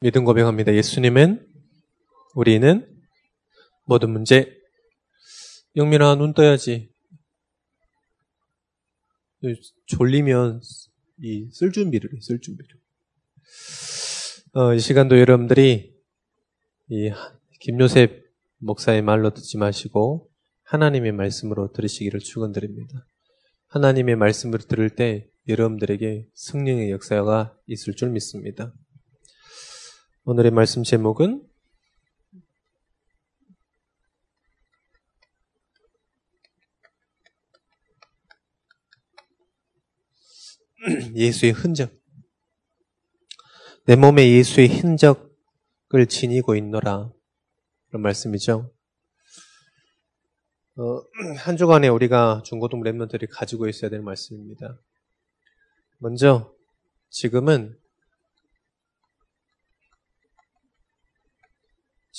믿음 고백합니다. 예수님은 우리는 모든 문제 영민아 눈 떠야지. 졸리면 이 쓸 준비를 해, 쓸 준비를. 어, 이 시간도 여러분들이 이 김요셉 목사의 말로 듣지 마시고 하나님의 말씀으로 들으시기를 축원드립니다. 하나님의 말씀을 들을 때 여러분들에게 성령의 역사가 있을 줄 믿습니다. 오늘의 말씀 제목은 예수의 흔적. 내 몸에 예수의 흔적을 지니고 있노라. 그런 말씀이죠. 어, 한 주간에 우리가 중고등 랩런들이 가지고 있어야 될 말씀입니다. 먼저, 지금은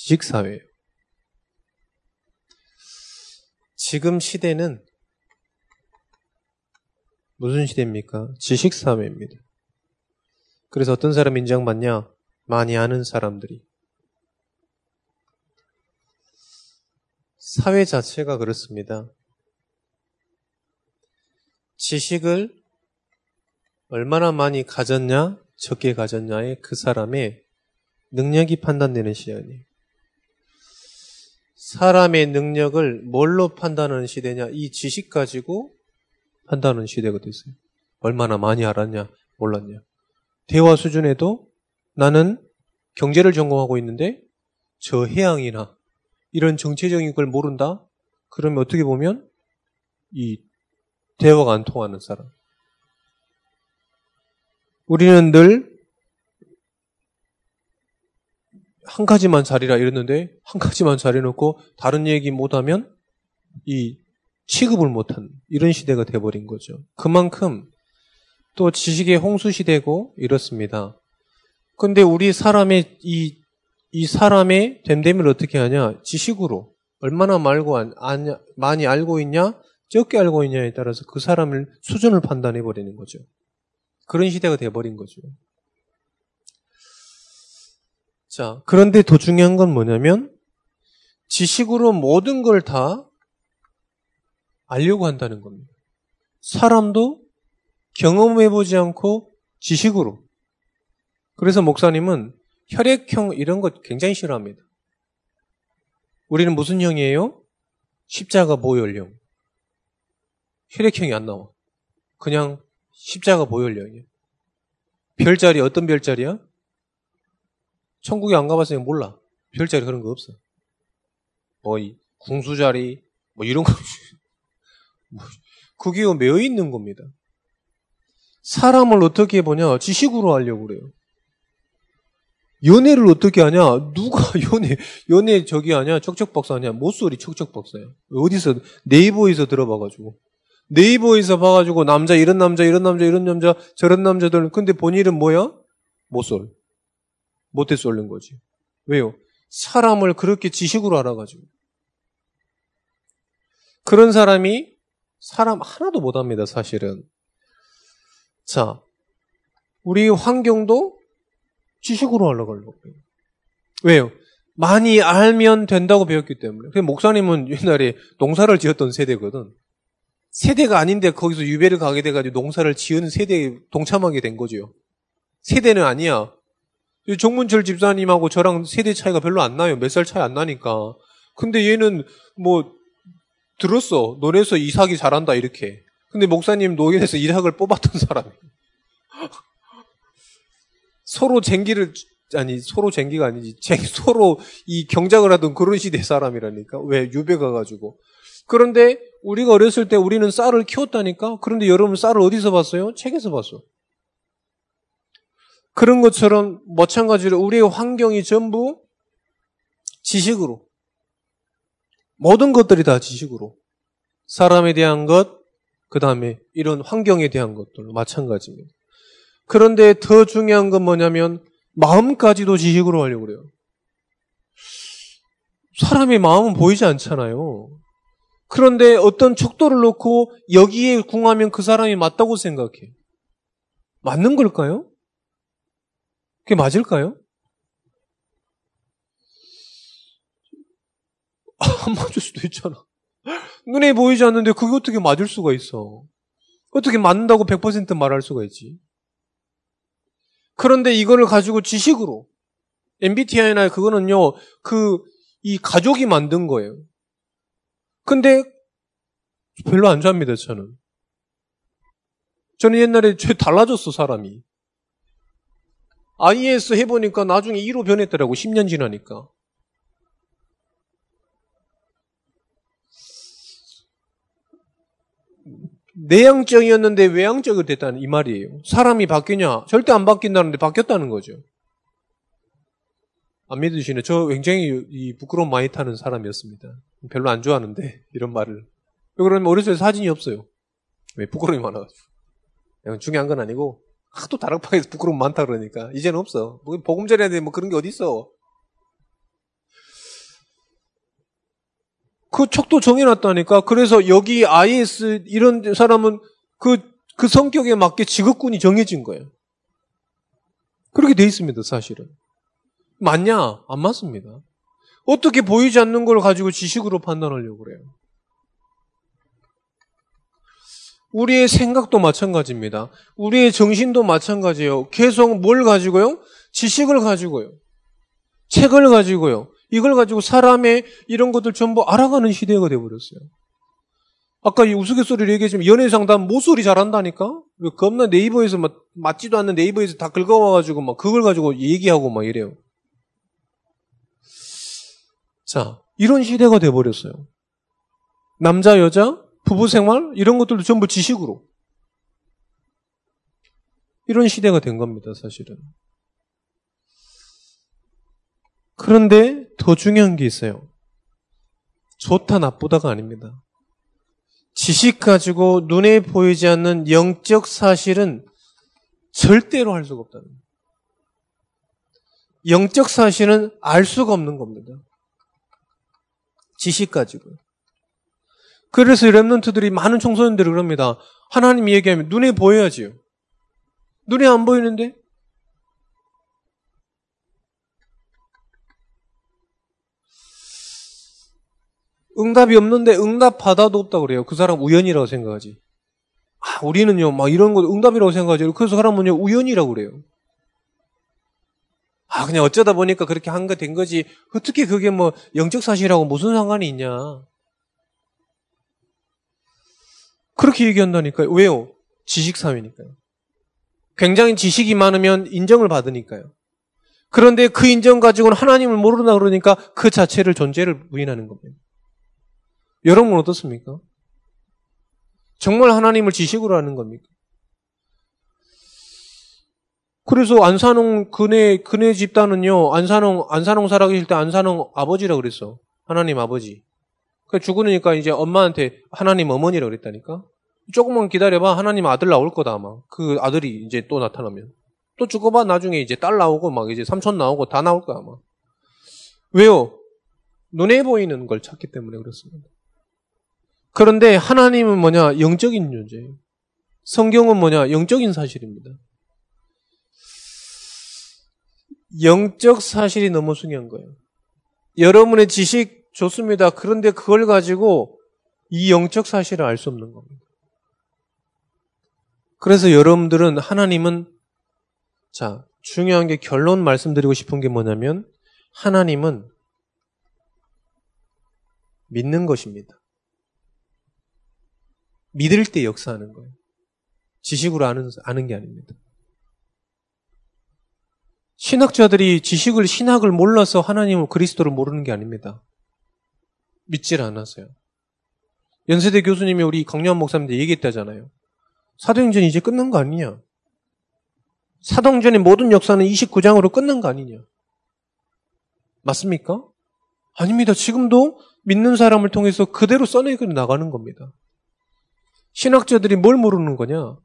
지식사회예요. 지금 시대는 무슨 시대입니까? 지식사회입니다. 그래서 어떤 사람 인정받냐? 많이 아는 사람들이. 사회 자체가 그렇습니다. 지식을 얼마나 많이 가졌냐, 적게 가졌냐에 그 사람의 능력이 판단되는 시간이에요. 사람의 능력을 뭘로 판단하는 시대냐? 이 지식 가지고 판단하는 시대가 됐어요. 얼마나 많이 알았냐? 몰랐냐? 대화 수준에도 나는 경제를 전공하고 있는데 저 해양이나 이런 정체적인 걸 모른다? 그러면 어떻게 보면 이 대화가 안 통하는 사람. 우리는 늘 한 가지만 자리라 이랬는데 한 가지만 자리 놓고 다른 얘기 못하면 이 취급을 못한 이런 시대가 돼버린 거죠. 그만큼 또 지식의 홍수 시대고 이렇습니다. 근데 우리 사람의 이, 이 사람의 됨됨이를 어떻게 하냐? 지식으로. 얼마나 말고 안, 안, 많이 알고 있냐? 적게 알고 있냐에 따라서 그 사람을 수준을 판단해 버리는 거죠. 그런 시대가 돼버린 거죠. 자, 그런데 더 중요한 건 뭐냐면 지식으로 모든 걸 다 알려고 한다는 겁니다. 사람도 경험해보지 않고 지식으로. 그래서 목사님은 혈액형 이런 것 굉장히 싫어합니다. 우리는 무슨 형이에요? 십자가 보혈형. 혈액형이 안 나와. 그냥 십자가 보혈형이에요. 별자리 어떤 별자리야? 천국에 안 가봤으면 몰라. 별자리 그런 거 없어. 뭐, 이 궁수자리, 뭐 이런 거. 뭐, 그게 매여 있는 겁니다. 사람을 어떻게 보냐? 지식으로 하려고 그래요. 연애를 어떻게 하냐? 누가 연애, 연애 저기 하냐? 척척박사 하냐? 모쏠이 척척박사야. 어디서, 네이버에서 들어봐가지고. 네이버에서 봐가지고 남자, 이런 남자, 이런 남자, 이런 남자, 저런 남자들. 근데 본인은 뭐야? 모쏠. 못해 쏠린 거지. 왜요? 사람을 그렇게 지식으로 알아가지고. 그런 사람이 사람 하나도 못합니다, 사실은. 자, 우리 환경도 지식으로 알아가려고. 왜요? 많이 알면 된다고 배웠기 때문에. 그 목사님은 옛날에 농사를 지었던 세대거든. 세대가 아닌데 거기서 유배를 가게 돼가지고 농사를 지은 세대에 동참하게 된 거죠. 세대는 아니야. 정문철 집사님하고 저랑 세대 차이가 별로 안 나요. 몇 살 차이 안 나니까. 근데 얘는 뭐 들었어. 너네서 이삭이 잘한다 이렇게. 근데 목사님 노예에서 이삭을 뽑았던 사람이. 서로 쟁기를 아니 서로 쟁기가 아니지 쟁, 서로 이 경작을 하던 그런 시대 사람이라니까 왜 유배 가 가지고 그런데 우리가 어렸을 때 우리는 쌀을 키웠다니까 그런데 여러분 쌀을 어디서 봤어요? 책에서 봤어. 그런 것처럼 마찬가지로 우리의 환경이 전부 지식으로 모든 것들이 다 지식으로 사람에 대한 것, 그 다음에 이런 환경에 대한 것들로 마찬가지입니다. 그런데 더 중요한 건 뭐냐면 마음까지도 지식으로 하려고 그래요. 사람의 마음은 보이지 않잖아요. 그런데 어떤 척도를 놓고 여기에 궁하면 그 사람이 맞다고 생각해. 맞는 걸까요? 그게 맞을까요? 아, 안 맞을 수도 있잖아. 눈에 보이지 않는데 그게 어떻게 맞을 수가 있어. 어떻게 맞는다고 100% 말할 수가 있지. 그런데 이거를 가지고 지식으로 MBTI나 그거는요. 그 이 가족이 만든 거예요. 근데 별로 안 좋아합니다, 저는. 저는 옛날에 죄 달라졌어, 사람이. IS 해보니까 나중에 2로 변했더라고, 10년 지나니까. 내향적이었는데 외향적이 됐다는 이 말이에요. 사람이 바뀌냐? 절대 안 바뀐다는데 바뀌었다는 거죠. 안 믿으시네. 저 굉장히 이 부끄러움 많이 타는 사람이었습니다. 별로 안 좋아하는데 이런 말을. 왜 그러면 어렸을 때 사진이 없어요. 왜 부끄러움이 많아가지고. 중요한 건 아니고 하도 다락방에서 부끄러움 많다 그러니까 이제는 없어. 뭐 복음 전해야 돼. 뭐 그런 게 어디 있어. 그 척도 정해놨다니까. 그래서 여기 IS 이런 사람은 그, 그 성격에 맞게 직업군이 정해진 거예요. 그렇게 돼 있습니다, 사실은. 맞냐? 안 맞습니다. 어떻게 보이지 않는 걸 가지고 지식으로 판단하려고 그래요. 우리의 생각도 마찬가지입니다. 우리의 정신도 마찬가지예요. 계속 뭘 가지고요? 지식을 가지고요. 책을 가지고요. 이걸 가지고 사람의 이런 것들 전부 알아가는 시대가 되어버렸어요. 아까 이 우스갯소리를 얘기했지만 연애 상담 모소리 잘한다니까? 왜 겁나 네이버에서 막 맞지도 않는 네이버에서 다 긁어와가지고 막 그걸 가지고 얘기하고 막 이래요. 자, 이런 시대가 돼버렸어요. 남자, 여자, 부부 생활, 이런 것들도 전부 지식으로. 이런 시대가 된 겁니다, 사실은. 그런데 더 중요한 게 있어요. 좋다 나쁘다가 아닙니다. 지식 가지고 눈에 보이지 않는 영적 사실은 절대로 할 수가 없다는 거예요. 영적 사실은 알 수가 없는 겁니다. 지식 가지고. 그래서 랩런트들이 많은 청소년들이 그럽니다. 하나님 얘기하면 눈에 보여야지요. 눈에 안 보이는데? 응답이 없는데 응답 받아도 없다 그래요. 그 사람 우연이라고 생각하지. 아, 우리는요, 막 이런 거 응답이라고 생각하지. 그 사람은요, 우연이라고 그래요. 아, 그냥 어쩌다 보니까 그렇게 한 거 된 거지. 어떻게 그게 뭐 영적 사실하고 무슨 상관이 있냐. 그렇게 얘기한다니까요. 왜요? 지식사회니까요. 굉장히 지식이 많으면 인정을 받으니까요. 그런데 그 인정 가지고는 하나님을 모르다 그러니까 그 자체를 존재를 부인하는 겁니다. 여러분은 어떻습니까? 정말 하나님을 지식으로 하는 겁니까? 그래서 안산홍 그네 그네 집단은요 안산홍 안산홍 살아계실 때 안산홍 아버지라 그랬어 하나님 아버지. 그 죽으니까 이제 엄마한테 하나님 어머니라 그랬다니까. 조금만 기다려봐 하나님 아들 나올 거다 아마 그 아들이 이제 또 나타나면 또 죽어봐 나중에 이제 딸 나오고 막 이제 삼촌 나오고 다 나올 거야 아마. 왜요? 눈에 보이는 걸 찾기 때문에 그렇습니다. 그런데 하나님은 뭐냐? 영적인 존재예요. 성경은 뭐냐? 영적인 사실입니다. 영적 사실이 너무 중요한 거예요. 여러분의 지식 좋습니다. 그런데 그걸 가지고 이 영적 사실을 알 수 없는 겁니다. 그래서 여러분들은 하나님은 자, 중요한 게 결론 말씀드리고 싶은 게 뭐냐면 하나님은 믿는 것입니다. 믿을 때 역사하는 거예요. 지식으로 아는, 아는 게 아닙니다. 신학자들이 지식을, 신학을 몰라서 하나님을 그리스도를 모르는 게 아닙니다. 믿질 않았어요. 연세대 교수님이 우리 강요한 목사님한테 얘기했다잖아요. 사도행전이 이제 끝난 거 아니냐? 사도행전의 모든 역사는 29장으로 끝난 거 아니냐? 맞습니까? 아닙니다. 지금도 믿는 사람을 통해서 그대로 써내고 나가는 겁니다. 신학자들이 뭘 모르는 거냐?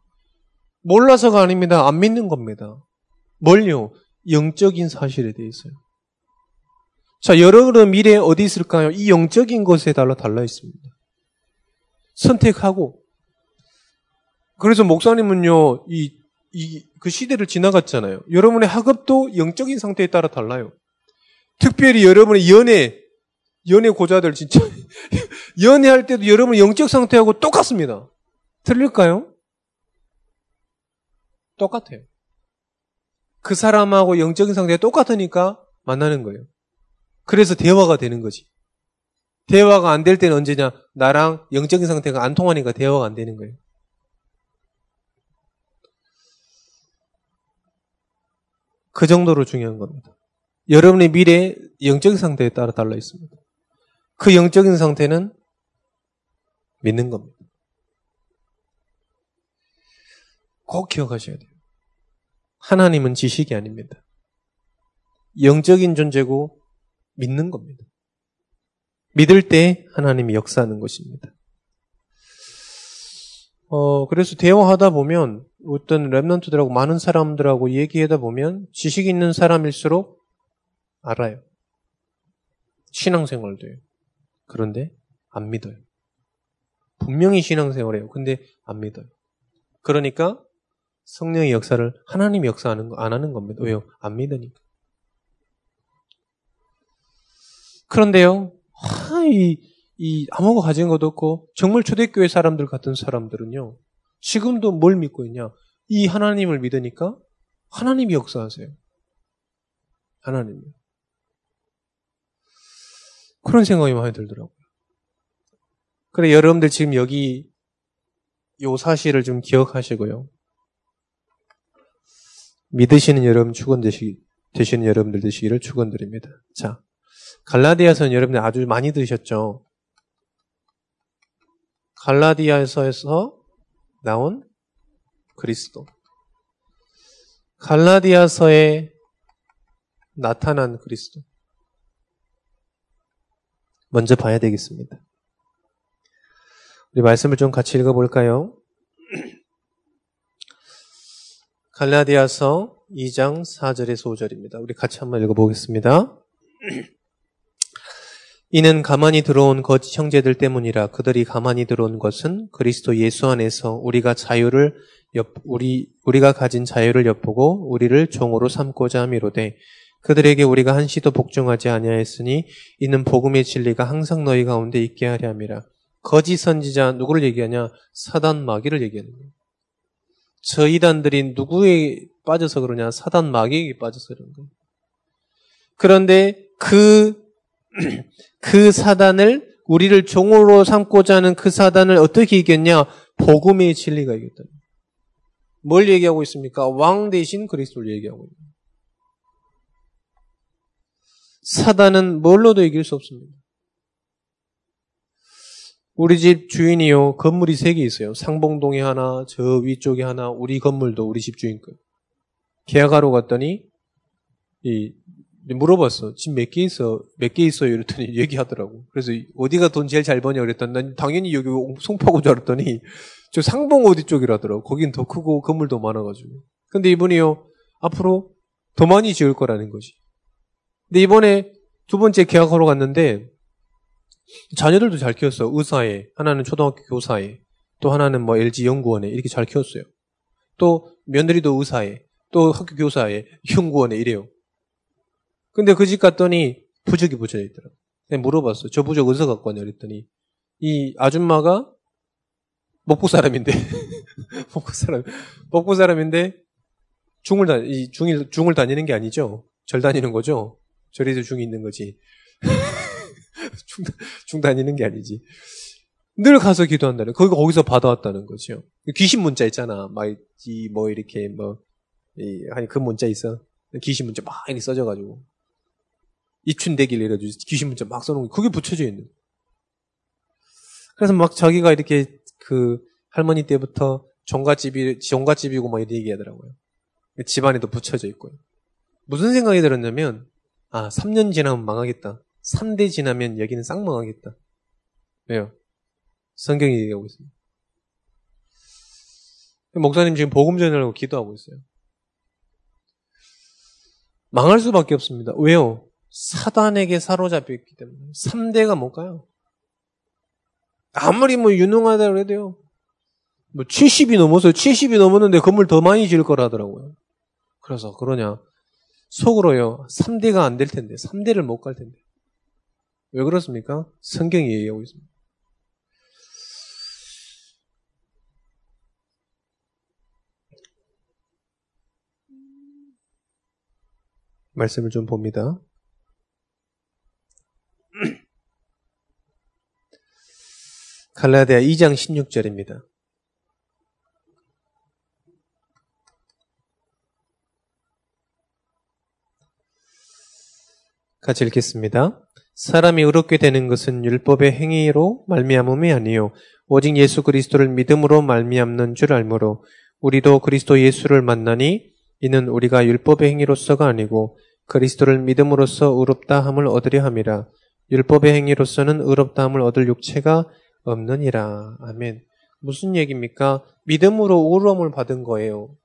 몰라서가 아닙니다. 안 믿는 겁니다. 뭘요? 영적인 사실에 대해서요. 자, 여러분의 미래에 어디 있을까요? 이 영적인 것에 달라 달라 있습니다. 선택하고. 그래서 목사님은요, 이, 이, 그 시대를 지나갔잖아요. 여러분의 학업도 영적인 상태에 따라 달라요. 특별히 여러분의 연애, 연애 고자들 진짜 연애할 때도 여러분 영적 상태하고 똑같습니다. 틀릴까요? 똑같아요. 그 사람하고 영적인 상태가 똑같으니까 만나는 거예요. 그래서 대화가 되는 거지. 대화가 안 될 때는 언제냐? 나랑 영적인 상태가 안 통하니까 대화가 안 되는 거예요. 그 정도로 중요한 겁니다. 여러분의 미래 영적인 상태에 따라 달라 있습니다. 그 영적인 상태는 믿는 겁니다. 꼭 기억하셔야 돼요. 하나님은 지식이 아닙니다. 영적인 존재고 믿는 겁니다. 믿을 때 하나님이 역사하는 것입니다. 어, 그래서 대화하다 보면 어떤 랩런트들하고 많은 사람들하고 얘기하다 보면 지식 있는 사람일수록 알아요. 신앙생활도 해요. 그런데 안 믿어요. 분명히 신앙생활해요. 근데 안 믿어요. 그러니까 성령의 역사를 하나님이 역사하는 거 안 하는 겁니다. 왜요? 안 믿으니까. 그런데요, 하, 이, 이 아무거 가진 것도 없고 정말 초대교회 사람들 같은 사람들은요, 지금도 뭘 믿고 있냐? 이 하나님을 믿으니까 하나님이 역사하세요. 하나님이. 그런 생각이 많이 들더라고요. 그래, 여러분들 지금 여기 요 사실을 좀 기억하시고요. 믿으시는 여러분 축원되시 되시는 여러분들 되시기를 축원드립니다. 자, 갈라디아서는 여러분들 아주 많이 들으셨죠. 갈라디아서에서 나온 그리스도. 갈라디아서에 나타난 그리스도. 먼저 봐야 되겠습니다. 우리 말씀을 좀 같이 읽어볼까요? 갈라디아서 2장 4절에서 5절입니다. 우리 같이 한번 읽어보겠습니다. 이는 가만히 들어온 거짓 형제들 때문이라 그들이 가만히 들어온 것은 그리스도 예수 안에서 우리가 자유를 엿, 우리 우리가 가진 자유를 엿보고 우리를 종으로 삼고자 함이로되 그들에게 우리가 한시도 복종하지 아니하였으니 이는 복음의 진리가 항상 너희 가운데 있게 하려 함이라. 거짓 선지자 누구를 얘기하냐? 사단 마귀를 얘기하는 거예요. 저 이단들이 누구에 빠져서 그러냐? 사단 마귀에게 빠져서 그런 거예요. 그런데 그, 그 사단을 우리를 종으로 삼고자 하는 그 사단을 어떻게 이겼냐? 복음의 진리가 이겼다. 뭘 얘기하고 있습니까? 왕 대신 그리스도를 얘기하고 있습니다. 사단은 뭘로도 이길 수 없습니다. 우리 집 주인이요, 건물이 세 개 있어요. 상봉동에 하나, 저 위쪽에 하나, 우리 건물도 우리 집 주인 거. 계약하러 갔더니, 이, 물어봤어. 집 몇 개 있어? 몇 개 있어요? 이랬더니 얘기하더라고. 그래서 어디가 돈 제일 잘 버냐? 그랬더니 난 당연히 여기 송파구 줄 알았더니 저 상봉 어디 쪽이라더라고. 거긴 더 크고 건물도 많아가지고. 근데 이분이요, 앞으로 더 많이 지을 거라는 거지. 근데 이번에 두 번째 계약하러 갔는데 자녀들도 잘 키웠어. 의사에, 하나는 초등학교 교사에, 또 하나는 뭐 LG 연구원에 이렇게 잘 키웠어요. 또 며느리도 의사에, 또 학교 교사에, 연구원에 이래요. 근데 그 집 갔더니 부적이 붙여져 있더라고. 그냥 물어봤어. 저 부적 어디서 갖고 왔냐 그랬더니 이 아줌마가 목포 사람인데 목포 사람 목포 사람인데 중을 다이 중일 중을 다니는 게 아니죠. 절 다니는 거죠. 절에서 중이 있는 거지. 중, 중 다니는 게 아니지. 늘 가서 기도한다는, 거기 거기서 받아왔다는 거죠. 귀신 문자 있잖아. 막, 이, 뭐, 이렇게, 뭐, 이, 아니, 그 문자 있어. 귀신 문자 막 이렇게 써져 가지고. 입춘대길 이래가지고 귀신 문자 막 써놓은 게, 그게 붙여져 있는. 그래서 막 자기가 이렇게 그 할머니 때부터 종갓집이, 종갓집이고 막 이렇게 얘기하더라고요. 집안에도 붙여져 있고요. 무슨 생각이 들었냐면, 아, 3년 지나면 망하겠다. 3대 지나면 여기는 싹 망하겠다. 왜요? 성경이 얘기하고 있습니다. 목사님 지금 복음 전하려고 기도하고 있어요. 망할 수밖에 없습니다. 왜요? 사단에게 사로잡혀 있기 때문에. 3대가 뭘까요? 아무리 뭐 유능하다 그래도요. 뭐 70이 넘어서 70이 넘었는데 건물 더 많이 지을 거라더라고요. 그래서 그러냐. 속으로요. 3대가 안 될 텐데. 3대를 못 갈 텐데. 왜 그렇습니까? 성경이 얘기하고 있습니다. 말씀을 좀 봅니다. 갈라디아 2장 16절입니다. 같이 읽겠습니다. 사람이 의롭게 되는 것은 율법의 행위로 말미암음이 아니요 오직 예수 그리스도를 믿음으로 말미암는 줄 알므로 우리도 그리스도 예수를 만나니 이는 우리가 율법의 행위로서가 아니고 그리스도를 믿음으로써 의롭다 함을 얻으려 함이라 율법의 행위로서는 의롭다 함을 얻을 육체가 없느니라. 아멘. 무슨 얘기입니까? 믿음으로 의로움을 받은 거예요.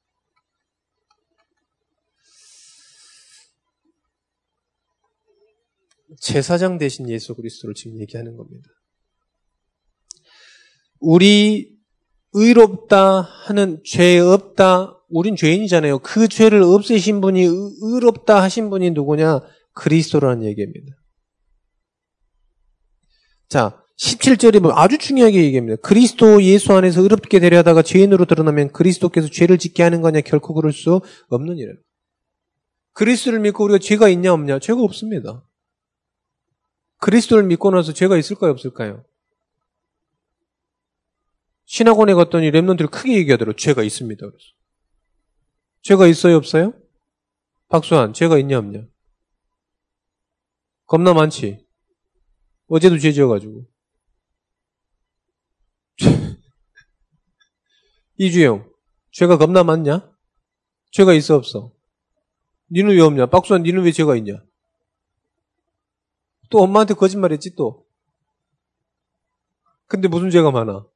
제사장 대신 예수 그리스도를 지금 얘기하는 겁니다. 우리 의롭다 하는 죄 없다 우린 죄인이잖아요. 그 죄를 없애신 분이 의롭다 하신 분이 누구냐? 그리스도라는 얘기입니다. 자, 17절에 보면 아주 중요하게 얘기합니다. 그리스도 예수 안에서 의롭게 되려 하다가 죄인으로 드러나면 그리스도께서 죄를 짓게 하는 거냐? 결코 그럴 수 없는 일이에요. 그리스도를 믿고 우리가 죄가 있냐 없냐? 죄가 없습니다. 그리스도를 믿고 나서 죄가 있을까요 없을까요? 신학원에 갔더니 랩런들이 크게 얘기하더라고요. 죄가 있습니다. 그래서. 죄가 있어요, 없어요? 박수환, 죄가 있냐, 없냐? 겁나 많지? 어제도 죄 지어가지고. 이주영, 죄가 겁나 많냐? 죄가 있어, 없어? 니는 왜 없냐? 박수환, 니는 왜 죄가 있냐? 또 엄마한테 거짓말 했지, 또. 근데 무슨 죄가 많아?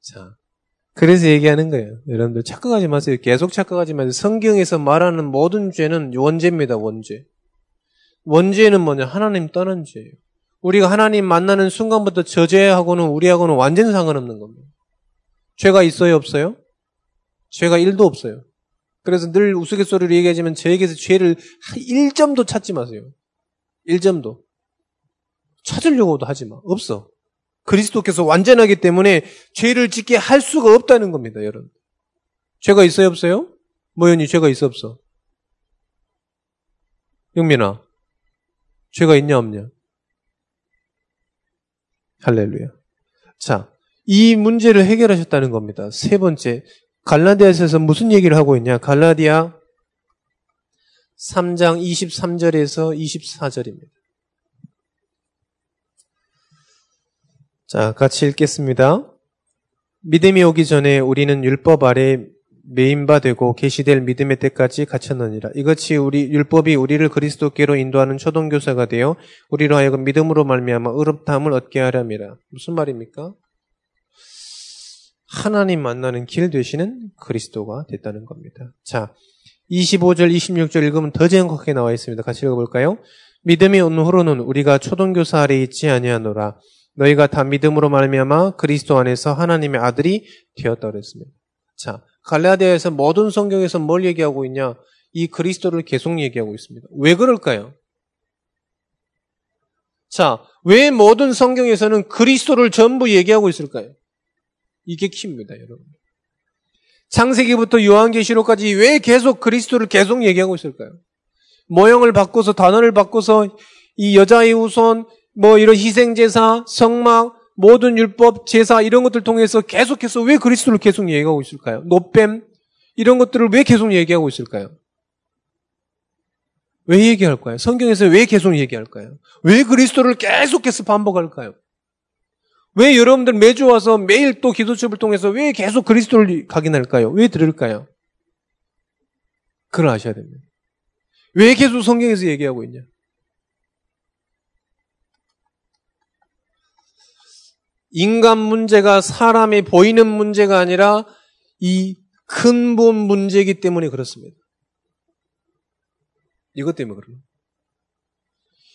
자, 그래서 얘기하는 거예요. 여러분들 착각하지 마세요. 계속 착각하지 마세요. 성경에서 말하는 모든 죄는 원죄입니다. 원죄. 원죄는 뭐냐? 하나님 떠난 죄예요. 우리가 하나님 만나는 순간부터 저 죄하고는 우리하고는 완전 상관없는 겁니다. 죄가 있어요? 없어요? 죄가 1도 없어요. 그래서 늘 우스갯소리로 얘기하지만 저에게서 죄를 1점도 찾지 마세요. 1점도. 찾으려고도 하지 마. 없어. 그리스도께서 완전하기 때문에 죄를 짓게 할 수가 없다는 겁니다, 여러분. 죄가 있어요, 없어요? 모연이 죄가 있어, 없어? 영민아, 죄가 있냐, 없냐? 할렐루야. 자, 이 문제를 해결하셨다는 겁니다. 세 번째, 갈라디아에서 무슨 얘기를 하고 있냐? 갈라디아 3장 23절에서 24절입니다. 자, 같이 읽겠습니다. 믿음이 오기 전에 우리는 율법 아래 메인바 되고 계시될 믿음의 때까지 갇혔느니라. 이것이 우리 율법이 우리를 그리스도께로 인도하는 초동 교사가 되어 우리로 하여금 믿음으로 말미암아 의롭다함을 얻게 하렵니다. 무슨 말입니까? 하나님 만나는 길 되시는 그리스도가 됐다는 겁니다. 자, 25절, 26절 읽으면 더 정확하게 나와 있습니다. 같이 읽어볼까요? 믿음이 온 후로는 우리가 초동교사 아래 있지 아니하노라. 너희가 다 믿음으로 말미암아 그리스도 안에서 하나님의 아들이 되었다 그랬습니다. 자, 갈라디아에서 모든 성경에서 뭘 얘기하고 있냐? 이 그리스도를 계속 얘기하고 있습니다. 왜 그럴까요? 자, 왜 모든 성경에서는 그리스도를 전부 얘기하고 있을까요? 이게 키입니다, 여러분. 창세기부터 요한계시록까지 왜 계속 그리스도를 계속 얘기하고 있을까요? 모형을 바꿔서 단어를 바꿔서 이 여자의 우선 뭐 이런 희생제사, 성막, 모든 율법, 제사 이런 것들 통해서 계속해서 왜 그리스도를 계속 얘기하고 있을까요? 노뱀 이런 것들을 왜 계속 얘기하고 있을까요? 왜 얘기할까요? 성경에서 왜 계속 얘기할까요? 왜 그리스도를 계속해서 반복할까요? 왜 여러분들 매주 와서 매일 또 기도첩을 통해서 왜 계속 그리스도를 각인할까요? 왜 들을까요? 그걸 아셔야 됩니다. 왜 계속 성경에서 얘기하고 있냐? 인간 문제가 사람이 보이는 문제가 아니라 이 근본 문제이기 때문에 그렇습니다. 이것 때문에 그래요.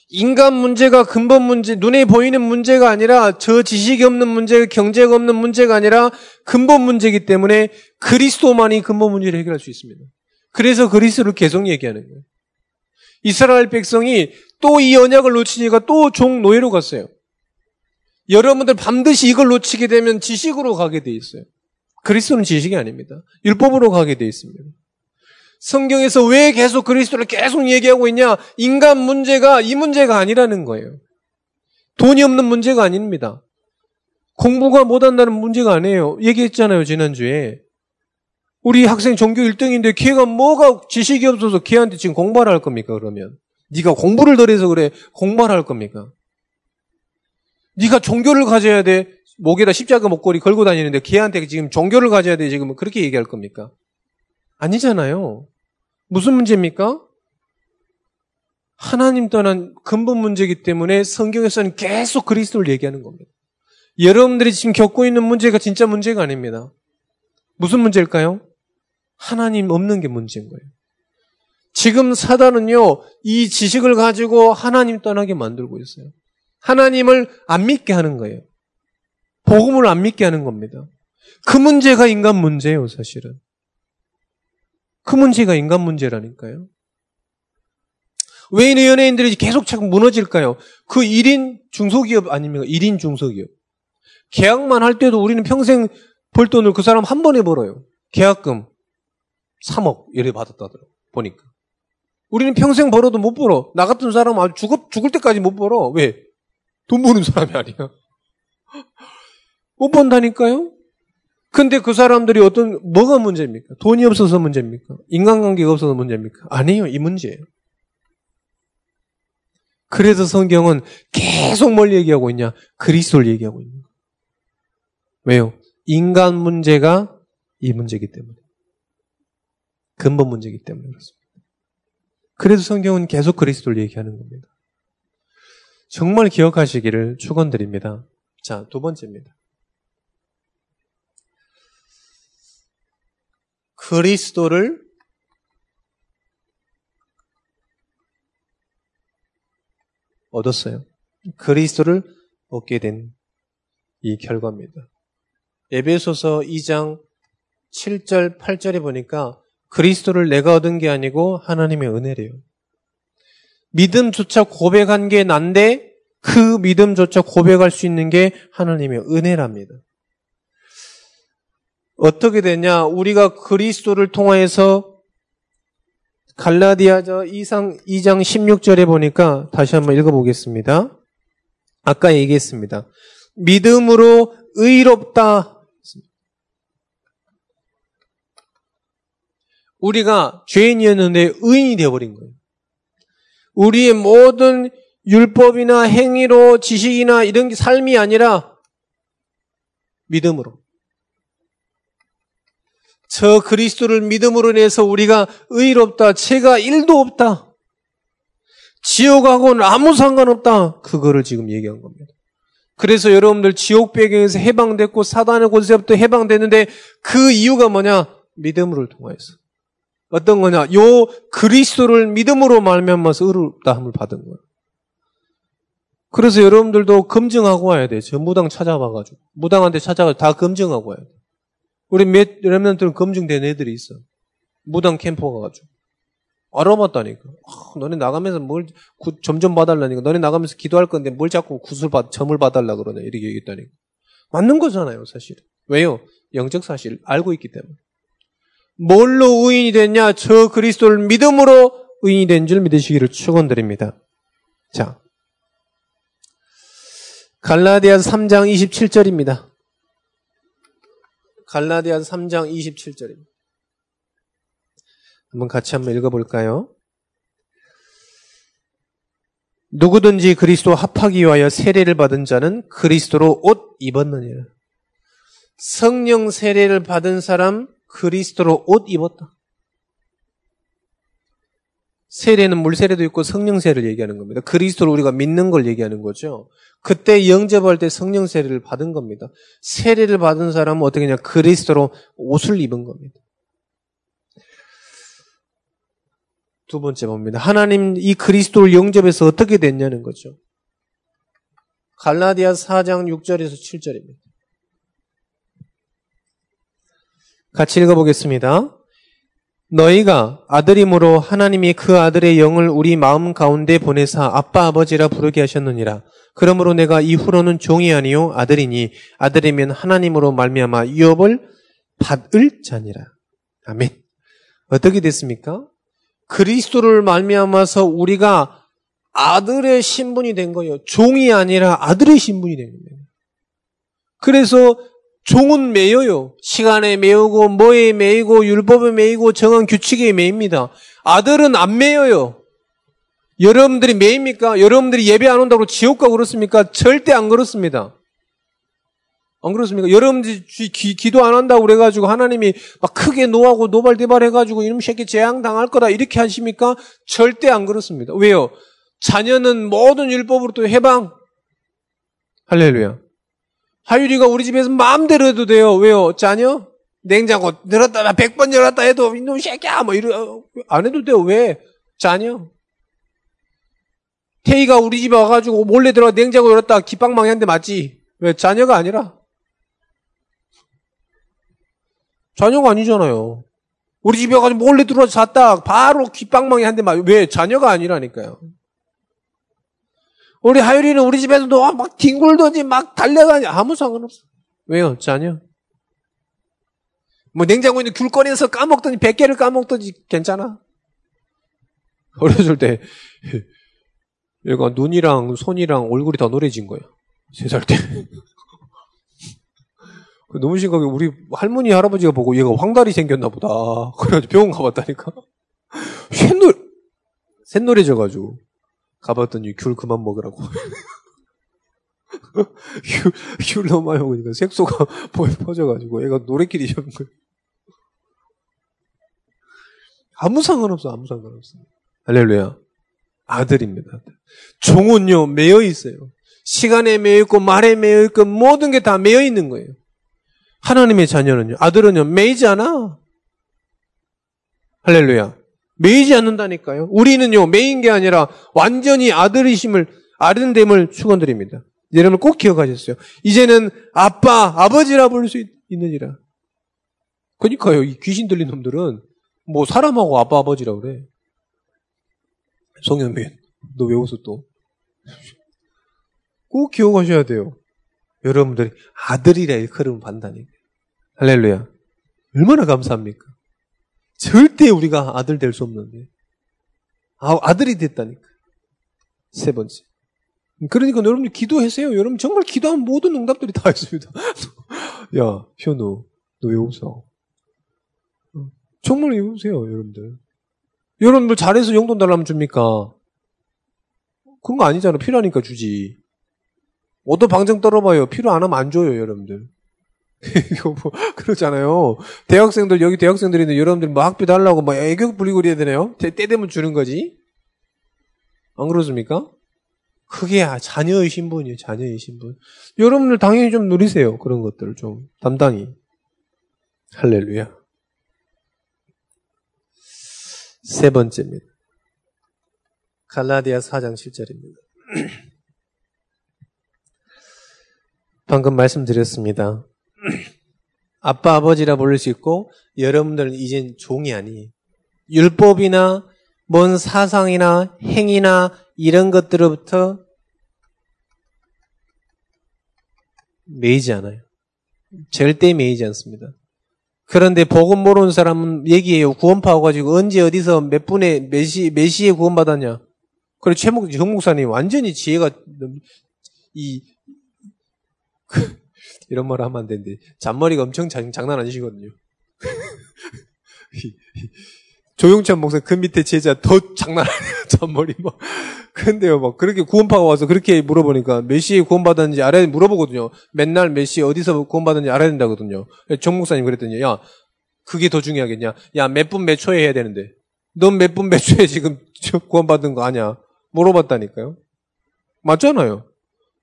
인간 문제가 근본 문제, 눈에 보이는 문제가 아니라 저 지식이 없는 문제, 경제가 없는 문제가 아니라 근본 문제이기 때문에 그리스도만이 근본 문제를 해결할 수 있습니다. 그래서 그리스도를 계속 얘기하는 거예요. 이스라엘 백성이 또 이 언약을 놓치니까 또 종 노예로 갔어요. 여러분들 반드시 이걸 놓치게 되면 지식으로 가게 돼 있어요. 그리스도는 지식이 아닙니다. 율법으로 가게 돼 있습니다. 성경에서 왜 계속 그리스도를 계속 얘기하고 있냐? 인간 문제가 이 문제가 아니라는 거예요. 돈이 없는 문제가 아닙니다. 공부가 못한다는 문제가 아니에요. 얘기했잖아요, 지난주에. 우리 학생 전교 1등인데 걔가 뭐가 지식이 없어서 걔한테 지금 공부를 할 겁니까, 그러면? 네가 공부를 덜 해서 그래, 공부를 할 겁니까? 네가 종교를 가져야 돼. 목에다 십자가 목걸이 걸고 다니는데 걔한테 지금 종교를 가져야 돼. 지금 그렇게 얘기할 겁니까? 아니잖아요. 무슨 문제입니까? 하나님 떠난 근본 문제이기 때문에 성경에서는 계속 그리스도를 얘기하는 겁니다. 여러분들이 지금 겪고 있는 문제가 진짜 문제가 아닙니다. 무슨 문제일까요? 하나님 없는 게 문제인 거예요. 지금 사단은요, 이 지식을 가지고 하나님 떠나게 만들고 있어요. 하나님을 안 믿게 하는 거예요. 복음을 안 믿게 하는 겁니다. 그 문제가 인간 문제예요, 사실은. 그 문제가 인간 문제라니까요. 왜 연예인들이 계속 자꾸 무너질까요? 그 1인 중소기업 아닙니까? 1인 중소기업. 계약만 할 때도 우리는 평생 벌 돈을 그 사람 한 번에 벌어요. 계약금 3억 이래 받았다더라고 보니까. 우리는 평생 벌어도 못 벌어. 나 같은 사람은 죽을, 죽을 때까지 못 벌어. 왜? 돈 버는 사람이 아니야. 못 번다니까요? 근데 그 사람들이 어떤, 뭐가 문제입니까? 돈이 없어서 문제입니까? 인간관계가 없어서 문제입니까? 아니에요. 이 문제예요. 그래서 성경은 계속 뭘 얘기하고 있냐? 그리스도를 얘기하고 있는 거예요. 왜요? 인간 문제가 이 문제이기 때문에. 근본 문제이기 때문에 그렇습니다. 그래서 성경은 계속 그리스도를 얘기하는 겁니다. 정말 기억하시기를 축원드립니다. 자, 두 번째입니다. 그리스도를 얻었어요. 그리스도를 얻게 된 이 결과입니다. 에베소서 2장 7절, 8절에 보니까 그리스도를 내가 얻은 게 아니고 하나님의 은혜래요. 믿음조차 고백한 게 난데 그 믿음조차 고백할 수 있는 게 하나님의 은혜랍니다. 어떻게 되냐? 우리가 그리스도를 통하여서 갈라디아저 2장, 2장 16절에 보니까 다시 한번 읽어보겠습니다. 아까 얘기했습니다. 믿음으로 의롭다. 우리가 죄인이었는데 의인이 되어버린 거예요. 우리의 모든 율법이나 행위로 지식이나 이런 게 삶이 아니라 믿음으로. 저 그리스도를 믿음으로 인해서 우리가 의롭다. 죄가 일도 없다. 지옥하고는 아무 상관없다. 그거를 지금 얘기한 겁니다. 그래서 여러분들 지옥 배경에서 해방됐고 사단의 권세부터 해방됐는데 그 이유가 뭐냐? 믿음을 통하여서. 어떤 거냐? 요 그리스도를 믿음으로 말면암아서 의롭다함을 받은 거예요. 그래서 여러분들도 검증하고 와야 돼. 저 무당 찾아봐가지고. 무당한테 찾아가지고 다 검증하고 와야 돼. 우리 몇, 랩런트는 검증된 애들이 있어. 무당 캠프 가가지고. 알아봤다니까. 아, 너네 나가면서 뭘 구, 점점 봐달라니까. 너네 나가면서 기도할 건데 뭘 자꾸 구슬 받, 점을 봐달라 그러네. 이렇게 얘기했다니까. 맞는 거잖아요, 사실. 왜요? 영적 사실 알고 있기 때문에. 뭘로 의인이 됐냐? 저 그리스도를 믿음으로 의인이 된 줄 믿으시기를 축원드립니다. 자, 갈라디아서 3장 27절입니다. 갈라디아서 3장 27절입니다. 한번 같이 한번 읽어볼까요? 누구든지 그리스도 합하기 위하여 세례를 받은 자는 그리스도로 옷 입었느니라. 성령 세례를 받은 사람 그리스도로 옷 입었다. 세례는 물세례도 있고 성령 세례를 얘기하는 겁니다. 그리스도를 우리가 믿는 걸 얘기하는 거죠. 그때 영접할 때 성령 세례를 받은 겁니다. 세례를 받은 사람은 어떻게 냐 그리스도로 옷을 입은 겁니다. 두 번째 봅니다. 하나님 이 그리스도를 영접해서 어떻게 됐냐는 거죠. 갈라디아 4장 6절에서 7절입니다. 같이 읽어보겠습니다. 너희가 아들임으로 하나님이 그 아들의 영을 우리 마음 가운데 보내사 아빠 아버지라 부르게 하셨느니라. 그러므로 내가 이후로는 종이 아니요 아들이니 아들이면 하나님으로 말미암아 유업을 받을 자니라. 아멘. 어떻게 됐습니까? 그리스도를 말미암아서 우리가 아들의 신분이 된 거예요. 종이 아니라 아들의 신분이 된 거예요. 그래서 종은 매여요. 시간에 매우고 뭐에 매이고 율법에 매이고 정한 규칙에 매입니다. 아들은 안 매여요. 여러분들이 매입니까? 여러분들이 예배 안 온다고 지옥 가고 그렇습니까? 절대 안 그렇습니다. 안 그렇습니까? 여러분들이 기, 기도 안 한다고 그래가지고 하나님이 막 크게 노하고 노발대발 해가지고 이놈 새끼 재앙 당할 거다 이렇게 하십니까? 절대 안 그렇습니다. 왜요? 자녀는 모든 율법으로부터 해방. 할렐루야. 하율이가 우리 집에서 마음대로 해도 돼요. 왜요? 자녀? 냉장고 늘었다, 100번 열었다 해도, 이놈 새끼야! 뭐 이러, 안 해도 돼요. 왜? 자녀? 태희가 우리 집에 와가지고 몰래 들어가 냉장고 열었다 기빵망이 한대 맞지? 왜? 자녀가 아니라? 자녀가 아니잖아요. 우리 집에 와가지고 몰래 들어와서 잤다 바로 기빵망이 한 대 맞, 왜? 자녀가 아니라니까요. 우리 하율이는 우리 집에서 막 뒹굴더니 막 달려가니 아무 상관없어. 왜요? 자녀. 뭐 냉장고에 있는 귤 꺼내서 까먹더니 100개를 까먹더니 괜찮아. 어렸을 때 얘가 눈이랑 손이랑 얼굴이 다 노래진 거예요. 세 살 때. 너무 심각하게 우리 할머니 할아버지가 보고 얘가 황달이 생겼나 보다. 그래가지고 병원 가봤다니까. 쇳노 쇳노래져가지고. 가봤더니 귤 그만 먹으라고. 귤, 귤 너무 많이 먹으니까 색소가 퍼져가지고 애가 노래끼리 잡은 거예요. 아무 상관없어, 아무 상관없어. 할렐루야. 아들입니다. 종은요, 매여 있어요. 시간에 매여 있고, 말에 매여 있고, 모든 게 다 매여 있는 거예요. 하나님의 자녀는요, 아들은요, 매이지 않아. 할렐루야. 매이지 않는다니까요. 우리는요, 매인 게 아니라 완전히 아들이심을, 아른됨을 축원드립니다. 여러분 꼭 기억하셨어요. 이제는 아빠, 아버지라 부를 수 있느니라. 그러니까요, 이 귀신 들린 놈들은 뭐 사람하고 아빠, 아버지라 그래. 송현민, 너 왜 웃어 또? 꼭 기억하셔야 돼요. 여러분들이 아들이라 일컬음을 받다니. 할렐루야. 얼마나 감사합니까? 절대 우리가 아들 될 수 없는데. 아, 아들이 됐다니까. 세 번째. 그러니까 여러분들 기도하세요. 여러분 정말 기도하면 모든 응답들이 다 있습니다. 야, 현우, 너 왜 웃어? 정말 왜 웃으세요, 여러분들? 여러분들 잘해서 용돈 달라면 줍니까? 그런 거 아니잖아. 필요하니까 주지. 어떤 방정 떨어봐요. 필요 안 하면 안 줘요, 여러분들. 이거 뭐 그렇잖아요. 대학생들 여기 대학생들인데 여러분들 뭐 학비 달라고 막 애교 부리고 그래야 되나요? 때, 때 되면 주는 거지. 안 그렇습니까? 그게 자녀의 신분이에요. 자녀의 신분. 여러분들 당연히 좀 누리세요. 그런 것들을 좀 담당히. 할렐루야. 세 번째입니다. 갈라디아 4장 7절입니다. 방금 말씀드렸습니다. 아빠, 아버지라 부를 수 있고, 여러분들은 이젠 종이 아니. 율법이나, 뭔 사상이나, 행위나, 이런 것들로부터 매이지 않아요. 절대 매이지 않습니다. 그런데 복음 모르는 사람은 얘기해요. 구원파 와가지고 언제 어디서 몇 분에 몇 시, 몇 시에 구원받았냐. 그래, 최목, 정 목사님 완전히 지혜가, 이, 그, 이런 말을 하면 안 되는데, 잔머리가 엄청 장, 장난 아니시거든요. 조용찬 목사 그 밑에 제자 더 장난 아니에요. 잔머리 뭐. 근데요, 막 그렇게 구원파가 와서 그렇게 물어보니까 몇 시에 구원받았는지 알아야 물어보거든요. 맨날 몇 시에 어디서 구원받았는지 알아야 된다거든요. 정 목사님 그랬더니 야, 그게 더 중요하겠냐? 야, 몇 분 몇 초에 해야 되는데. 넌 몇 분 몇 초에 지금 구원받은 거 아냐? 물어봤다니까요. 맞잖아요.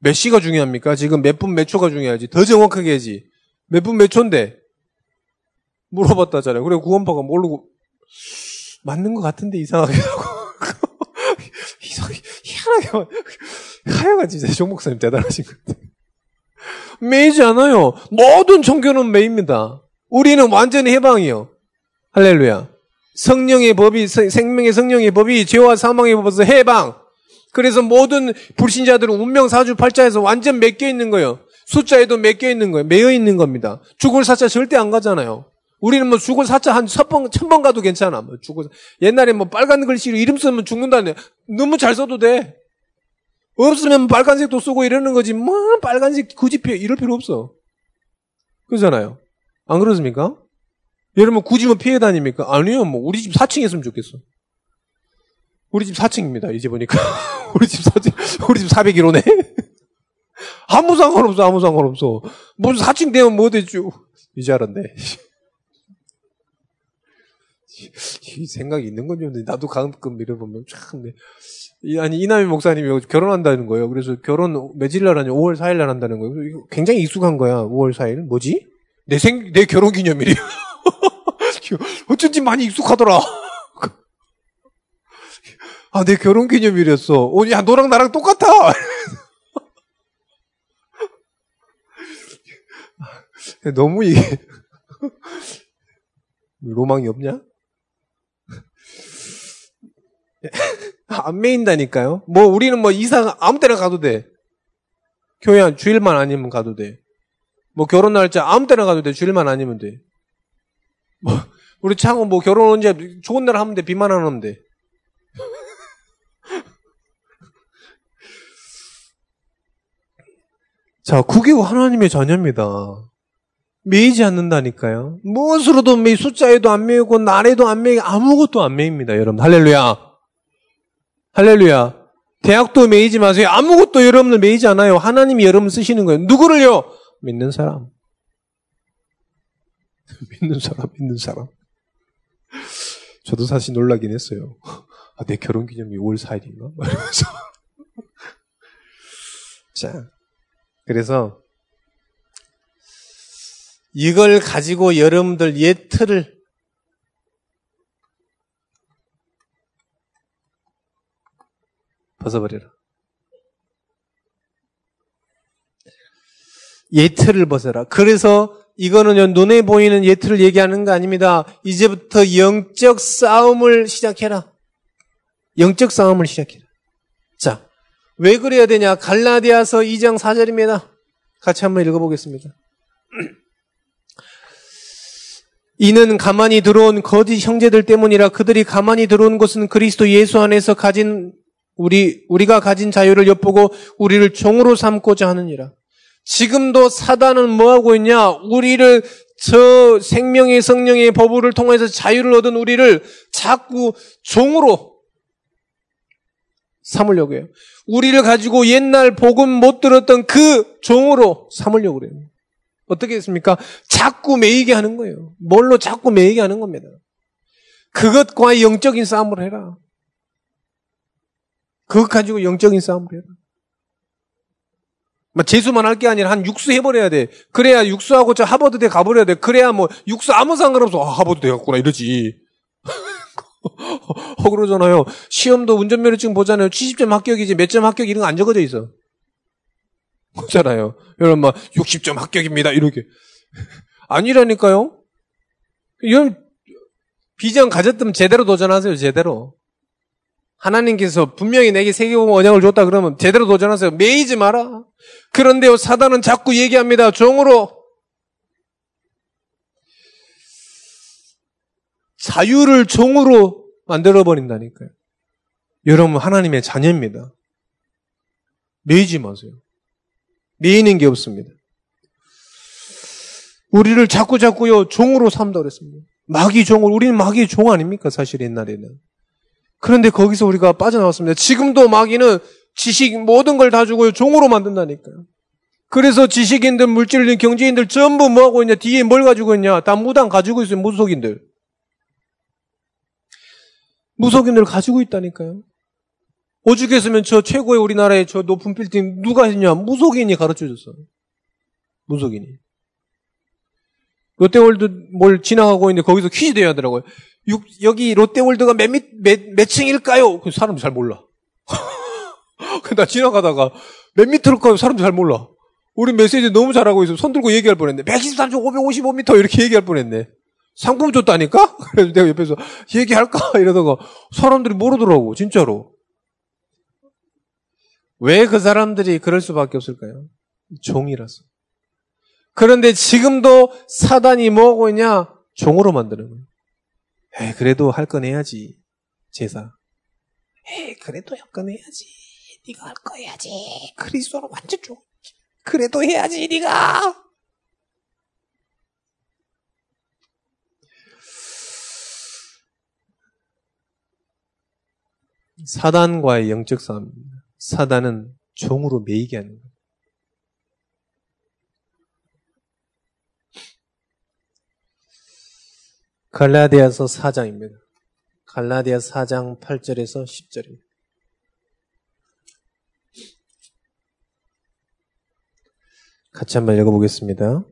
몇 시가 중요합니까? 지금 몇 분 몇 초가 중요하지. 더 정확하게 해야지. 몇 분 몇 초인데. 물어봤다잖아요. 그래 구원파가 모르고 맞는 것 같은데 이상하게 하고 이상하게 희한하게 하여간 진짜 종 목사님 대단하신 것 같아요. 매이지 않아요. 모든 종교는 매입니다. 우리는 완전히 해방이요. 할렐루야. 성령의 법이, 생명의 성령의 법이 죄와 사망의 법에서 해방. 그래서 모든 불신자들은 운명 사주 팔자에서 완전 맡겨 있는 거예요. 숫자에도 맡겨 있는 거예요. 매여 있는 겁니다. 죽을 사자 절대 안 가잖아요. 우리는 뭐 죽을 사자 한 천번, 천번 가도 괜찮아. 뭐 죽을, 옛날에 뭐 빨간 글씨로 이름 쓰면 죽는다네. 너무 잘 써도 돼. 없으면 빨간색도 쓰고 이러는 거지. 뭐, 빨간색 굳이 필요, 이럴 필요 없어. 그러잖아요. 안 그렇습니까? 여러분 굳이 뭐 피해 다닙니까? 아니요. 뭐, 우리 집 4층 이었으면 좋겠어. 우리 집 4층입니다. 이제 보니까. 우리 집 4층, 우리 집 401호네? 아무 상관없어, 아무 상관없어. 무슨 4층 되면 뭐 되죠? 이제 알았네. 이 생각이 있는 건지 없는데 나도 가끔 밀어보면 참 네. 아니 이남희 목사님이 결혼한다는 거예요. 그래서 결혼 며칠 날 하냐? 5월 4일 날 한다는 거예요. 그래서 굉장히 익숙한 거야. 5월 4일 뭐지? 내 생 내 결혼 기념일이야. 어쩐지 많이 익숙하더라. 아, 내 결혼 기념일이었어. 어, 야, 너랑 나랑 똑같아! 너무 이게, 로망이 없냐? 안 메인다니까요. 뭐 우리는 뭐 이사 아무 때나 가도 돼. 교회 한 주일만 아니면 가도 돼. 뭐 결혼 날짜 아무 때나 가도 돼. 주일만 아니면 돼. 뭐 우리 창호 뭐 결혼 언제 좋은 날 하면 돼. 비만 안 하면 돼. 자, 국이고 하나님의 자녀입니다. 매이지 않는다니까요. 무엇으로도 매, 숫자에도 안 매이고, 날에도 안 매이고, 아무것도 안 매입니다, 여러분. 할렐루야. 할렐루야. 대학도 매이지 마세요. 아무것도 여러분을 매이지 않아요. 하나님이 여러분을 쓰시는 거예요. 누구를요? 믿는 사람. 믿는 사람, 믿는 사람. 저도 사실 놀라긴 했어요. 아, 내 결혼 기념이 5월 4일인가? 이러면서. 자, 그래서 이걸 가지고 여러분들 옛 틀을 벗어버려라. 예틀을 벗어라. 그래서 이거는 눈에 보이는 예틀을 얘기하는 거 아닙니다. 이제부터 영적 싸움을 시작해라. 영적 싸움을 시작해라. 자, 왜 그래야 되냐? 갈라디아서 2장 4절입니다. 같이 한번 읽어보겠습니다. 이는 가만히 들어온 거짓 형제들 때문이라 그들이 가만히 들어온 것은 그리스도 예수 안에서 가진 우리, 우리가 가진 자유를 엿보고 우리를 종으로 삼고자 하느니라. 지금도 사단은 뭐 하고 있냐? 우리를 저 생명의 성령의 법을 통해서 자유를 얻은 우리를 자꾸 종으로 삼으려고 해요. 우리를 가지고 옛날 복음 못 들었던 그 종으로 삼으려고 그래요. 어떻게 했습니까? 자꾸 매이게 하는 거예요. 뭘로 자꾸 매이게 하는 겁니다. 그것과 영적인 싸움을 해라. 그것 가지고 영적인 싸움을 해라. 뭐 재수만 할 게 아니라 한 육수 해버려야 돼. 그래야 육수하고 저 하버드대 가버려야 돼. 그래야 뭐 육수 아무 상관없어. 아, 하버드대 갔구나 이러지. 어, 그러잖아요. 시험도 운전면허증 보잖아요. 70점 합격이지 몇 점 합격 이런 거 안 적어져 있어. 그렇잖아요. 여러분 막 60점 합격입니다. 이렇게. 아니라니까요. 이런 비전 가졌으면 제대로 도전하세요. 제대로. 하나님께서 분명히 내게 세계보험 언약을 줬다 그러면 제대로 도전하세요. 매이지 마라. 그런데요, 사단은 자꾸 얘기합니다. 종으로. 자유를 종으로 만들어버린다니까요. 여러분, 하나님의 자녀입니다. 매이지 마세요. 매이는 게 없습니다. 우리를 자꾸 자꾸요, 종으로 삼다 그랬습니다. 마귀 종을, 우리는 마귀의 종 아닙니까? 사실 옛날에는. 그런데 거기서 우리가 빠져나왔습니다. 지금도 마귀는 지식 모든 걸 다 주고 종으로 만든다니까요. 그래서 지식인들, 물질인, 경제인들 전부 뭐 하고 있냐? 뒤에 뭘 가지고 있냐? 다 무당 가지고 있어요. 무속인들. 무속인들 가지고 있다니까요. 오죽했으면 저 최고의 우리나라의 저 높은 빌딩 누가 했냐? 무속인이 가르쳐 줬어. 무속인이. 롯데월드 뭘 지나가고 있는데 거기서 퀴즈 대야 하더라고요. 육, 여기 롯데월드가 몇, 몇, 몇, 몇 층일까요? 그 사람 잘 몰라. 나 지나가다가 몇 미터일까요? 사람들 잘 몰라. 우리 메시지 너무 잘하고 있어. 손 들고 얘기할 뻔 했네. 123층 555m 이렇게 얘기할 뻔 했네. 상품 줬다니까? 그래서 내가 옆에서 얘기할까? 이러다가 사람들이 모르더라고, 진짜로. 왜 그 사람들이 그럴 수밖에 없을까요? 종이라서. 그런데 지금도 사단이 뭐하고 있냐? 종으로 만드는 거예요. 에 그래도 할 건 해야지. 제사. 에 그래도 할 건 해야지. 네가 할 거 해야지. 그리스도는 완전 종. 그래도 해야지, 네가. 사단과의 영적 싸움입니다. 사단은 종으로 매이게 하는 거예요. 갈라디아서 4장입니다. 갈라디아 4장 8절에서 10절입니다. 같이 한번 읽어보겠습니다.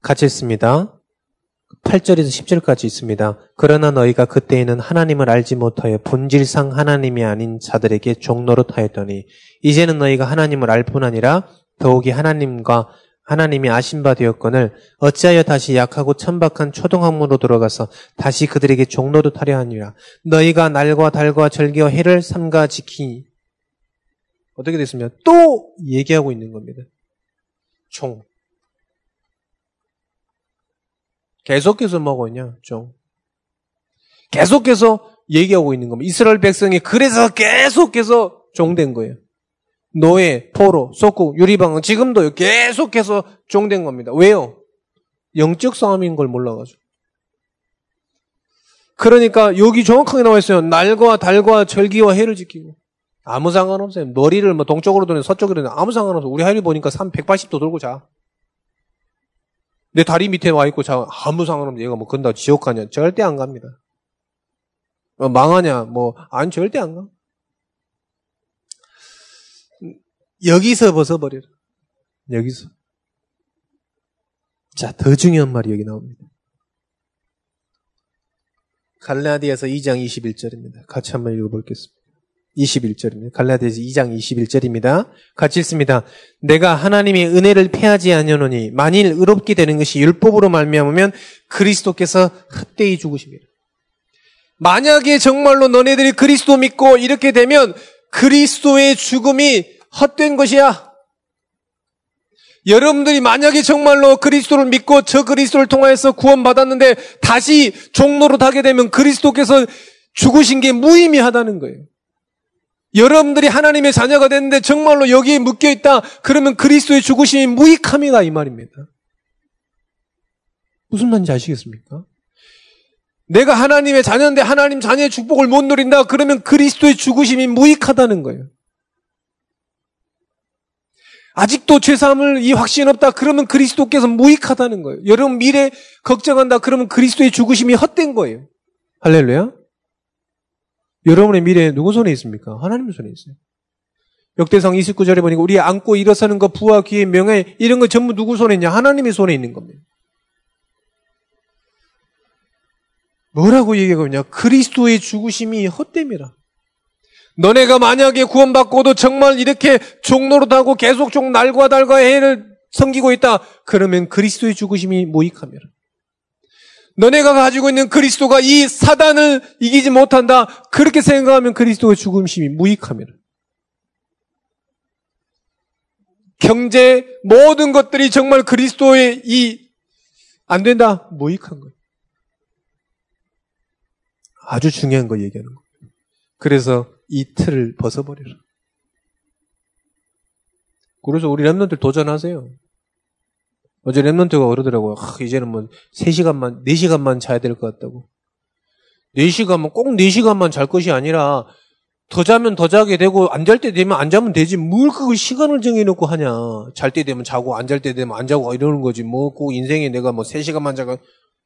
같이 읽습니다. 8절에서 10절까지 있습니다. 그러나 너희가 그때에는 하나님을 알지 못하여 본질상 하나님이 아닌 자들에게 종노릇하였더니 이제는 너희가 하나님을 알 뿐 아니라 더욱이 하나님과 하나님이 아신 바 되었거늘 어찌하여 다시 약하고 천박한 초등학문으로 들어가서 다시 그들에게 종노릇 하려 하니라 너희가 날과 달과 절기와 해를 삼가 지키니 어떻게 됐습니까? 또 얘기하고 있는 겁니다. 종 계속해서 뭐하고 있냐? 종 계속해서 얘기하고 있는 겁니다. 이스라엘 백성이 그래서 계속해서 종된 거예요. 노예, 포로, 속국, 유리방은 지금도 계속해서 종된 겁니다. 왜요? 영적 싸움인 걸 몰라가지고. 그러니까 여기 정확하게 나와 있어요. 날과 달과 절기와 해를 지키고. 아무 상관없어요. 머리를 뭐 동쪽으로 도는 서쪽으로 도는 아무 상관없어요. 우리 하율 보니까 3 180도 돌고 자. 내 다리 밑에 와 있고 자 아무 상관없는 얘가 뭐 건다 지옥 가냐 절대 안 갑니다. 뭐 망하냐 뭐 안 절대 안 가. 여기서 벗어버려라. 여기서. 자, 더 중요한 말이 여기 나옵니다. 갈라디아서 2장 21절입니다. 같이 한번 읽어보겠습니다. 21절입니다. 갈라디아서 2장 21절입니다. 같이 읽습니다. 내가 하나님의 은혜를 패하지 아니하노니 만일 의롭게 되는 것이 율법으로 말미암으면 그리스도께서 헛되이 죽으십니다. 만약에 정말로 너네들이 그리스도 믿고 이렇게 되면 그리스도의 죽음이 헛된 것이야. 여러분들이 만약에 정말로 그리스도를 믿고 저 그리스도를 통하여서 구원받았는데 다시 종로로 타게 되면 그리스도께서 죽으신 게 무의미하다는 거예요. 여러분들이 하나님의 자녀가 됐는데 정말로 여기에 묶여 있다. 그러면 그리스도의 죽으심이 무익함이다 이 말입니다. 무슨 말인지 아시겠습니까? 내가 하나님의 자녀인데 하나님 자녀의 축복을 못 누린다. 그러면 그리스도의 죽으심이 무익하다는 거예요. 아직도 죄사함을 이 확신 없다. 그러면 그리스도께서 무익하다는 거예요. 여러분 미래 걱정한다. 그러면 그리스도의 죽으심이 헛된 거예요. 할렐루야. 여러분의 미래 누구 손에 있습니까? 하나님 손에 있어요. 역대상 29절에 보니까 우리 안고 일어서는 것, 부와 기회, 명예 이런 거 전부 누구 손에 있냐? 하나님의 손에 있는 겁니다. 뭐라고 얘기하고 있냐? 그리스도의 죽으심이 헛됨이라. 너네가 만약에 구원받고도 정말 이렇게 종로로하고 계속 종 날과 달과 해를 섬기고 있다. 그러면 그리스도의 죽으심이 무익함이라. 너네가 가지고 있는 그리스도가 이 사단을 이기지 못한다. 그렇게 생각하면 그리스도의 죽음심이 무익함이라. 경제 모든 것들이 정말 그리스도의 이 안 된다. 무익한 거예요. 아주 중요한 거 얘기하는 거예요. 그래서 이 틀을 벗어버려라. 그래서 우리 랩런들 도전하세요. 어제 랩런트가 그러더라고요. 아, 이제는 뭐 3시간만, 4시간만 자야 될 것 같다고. 4시간만, 꼭 4시간만 잘 것이 아니라 더 자면 더 자게 되고 안 잘 때 되면 안 자면 되지. 뭘 그걸 시간을 정해놓고 하냐. 잘 때 되면 자고 안 잘 때 되면 안 자고 이러는 거지. 뭐 꼭 인생에 내가 뭐 3시간만 자가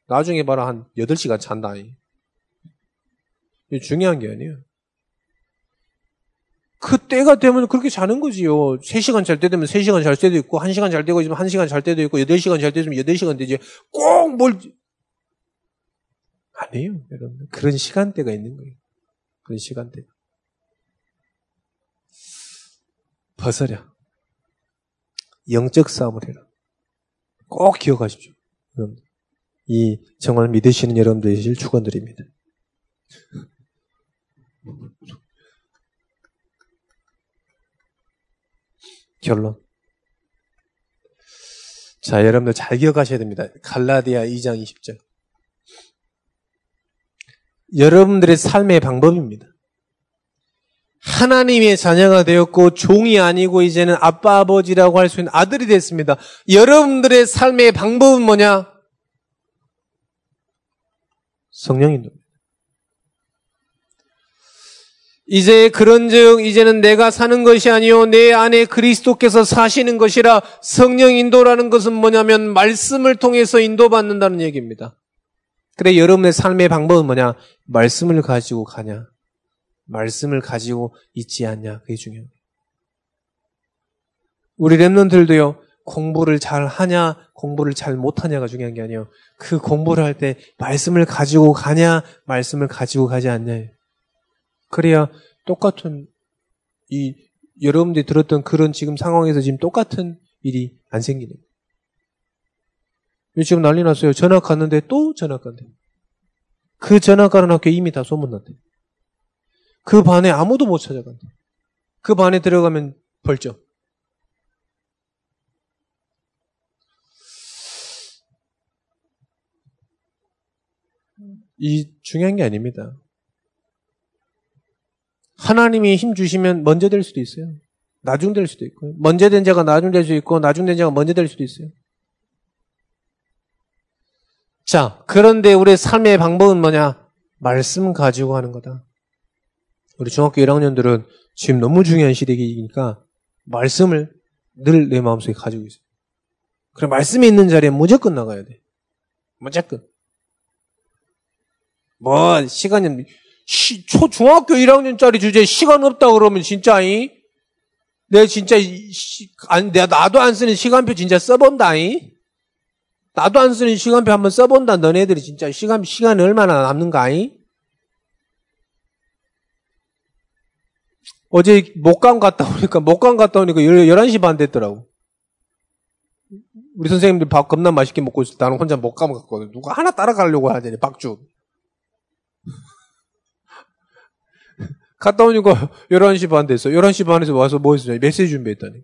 나중에 봐라 한 8시간 잔다. 중요한 게 아니에요. 그 때가 되면 그렇게 자는 거지요. 3시간 잘 때 되면 3시간 잘 때도 있고, 1시간 잘 때고 있으면 1시간 잘 때도 있고, 8시간 잘 때면 8시간 되지. 꼭 뭘, 아니에요, 여러분. 그런 시간대가 있는 거예요. 그런 시간대. 벗어려. 영적 싸움을 해라. 꼭 기억하십시오. 여러분. 이 정말 믿으시는 여러분들 되실 축원드립니다. 결론. 자, 여러분들 잘 기억하셔야 됩니다. 갈라디아 2장 20절. 여러분들의 삶의 방법입니다. 하나님의 자녀가 되었고 종이 아니고 이제는 아빠 아버지라고 할 수 있는 아들이 됐습니다. 여러분들의 삶의 방법은 뭐냐? 성령인도. 이제 그런즉 이제는 내가 사는 것이 아니요 내 안에 그리스도께서 사시는 것이라 성령 인도라는 것은 뭐냐면 말씀을 통해서 인도받는다는 얘기입니다. 그래 여러분의 삶의 방법은 뭐냐? 말씀을 가지고 가냐? 말씀을 가지고 있지 않냐? 그게 중요합니다. 우리 랩런들도요. 공부를 잘 하냐, 공부를 잘 못하냐가 중요한 게 아니에요. 그 공부를 할 때 말씀을 가지고 가냐, 말씀을 가지고 가지 않냐. 그래야 똑같은 이 여러분들이 들었던 그런 지금 상황에서 지금 똑같은 일이 안 생기는 거예요. 지금 난리 났어요. 전학 갔는데 또 전학 간대. 그 전학 가는 학교 이미 다 소문났대. 그 반에 아무도 못 찾아간대. 그 반에 들어가면 벌점. 이 중요한 게 아닙니다. 하나님이 힘 주시면 먼저 될 수도 있어요. 나중 될 수도 있고, 먼저 된 자가 나중 될 수도 있고, 나중 된 자가 먼저 될 수도 있어요. 자, 그런데 우리의 삶의 방법은 뭐냐? 말씀 가지고 하는 거다. 우리 중학교 1학년들은 지금 너무 중요한 시대이니까 말씀을 늘 내 마음속에 가지고 있어요. 그래, 말씀이 있는 자리에 무조건 나가야 돼. 무조건. 뭐, 시간이, 시, 초, 중학교 1학년짜리 주제에 시간 없다 그러면 진짜, 이? 내 진짜, 시, 아니, 내가 나도 안 쓰는 시간표 진짜 써본다, 이? 나도 안 쓰는 시간표 한번 써본다, 너네들이 진짜 시간, 시간이 얼마나 남는가, 이? 어제 목감 갔다 오니까, 목감 갔다 오니까 11시 반 됐더라고. 우리 선생님들 밥 겁나 맛있게 먹고 있을 때 나는 혼자 목감 갔거든. 누가 하나 따라가려고 하더니, 박주. 갔다 오니까 11시 반 됐어. 11시 반에서 와서 뭐 했어요? 메시지 준비했다니.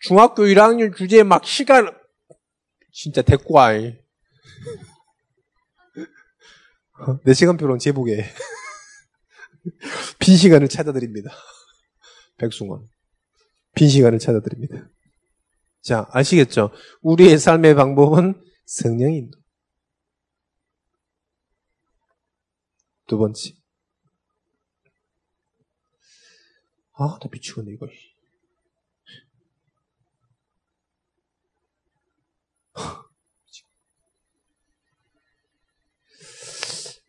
중학교 1학년 주제에 막 시간, 진짜 데리고 와. 내 시간표론 제복에. 빈 시간을 찾아드립니다. 백승원. 빈 시간을 찾아드립니다. 자, 아시겠죠? 우리의 삶의 방법은 성령 인도. 두 번째. 아, 나 미치겠네, 이거.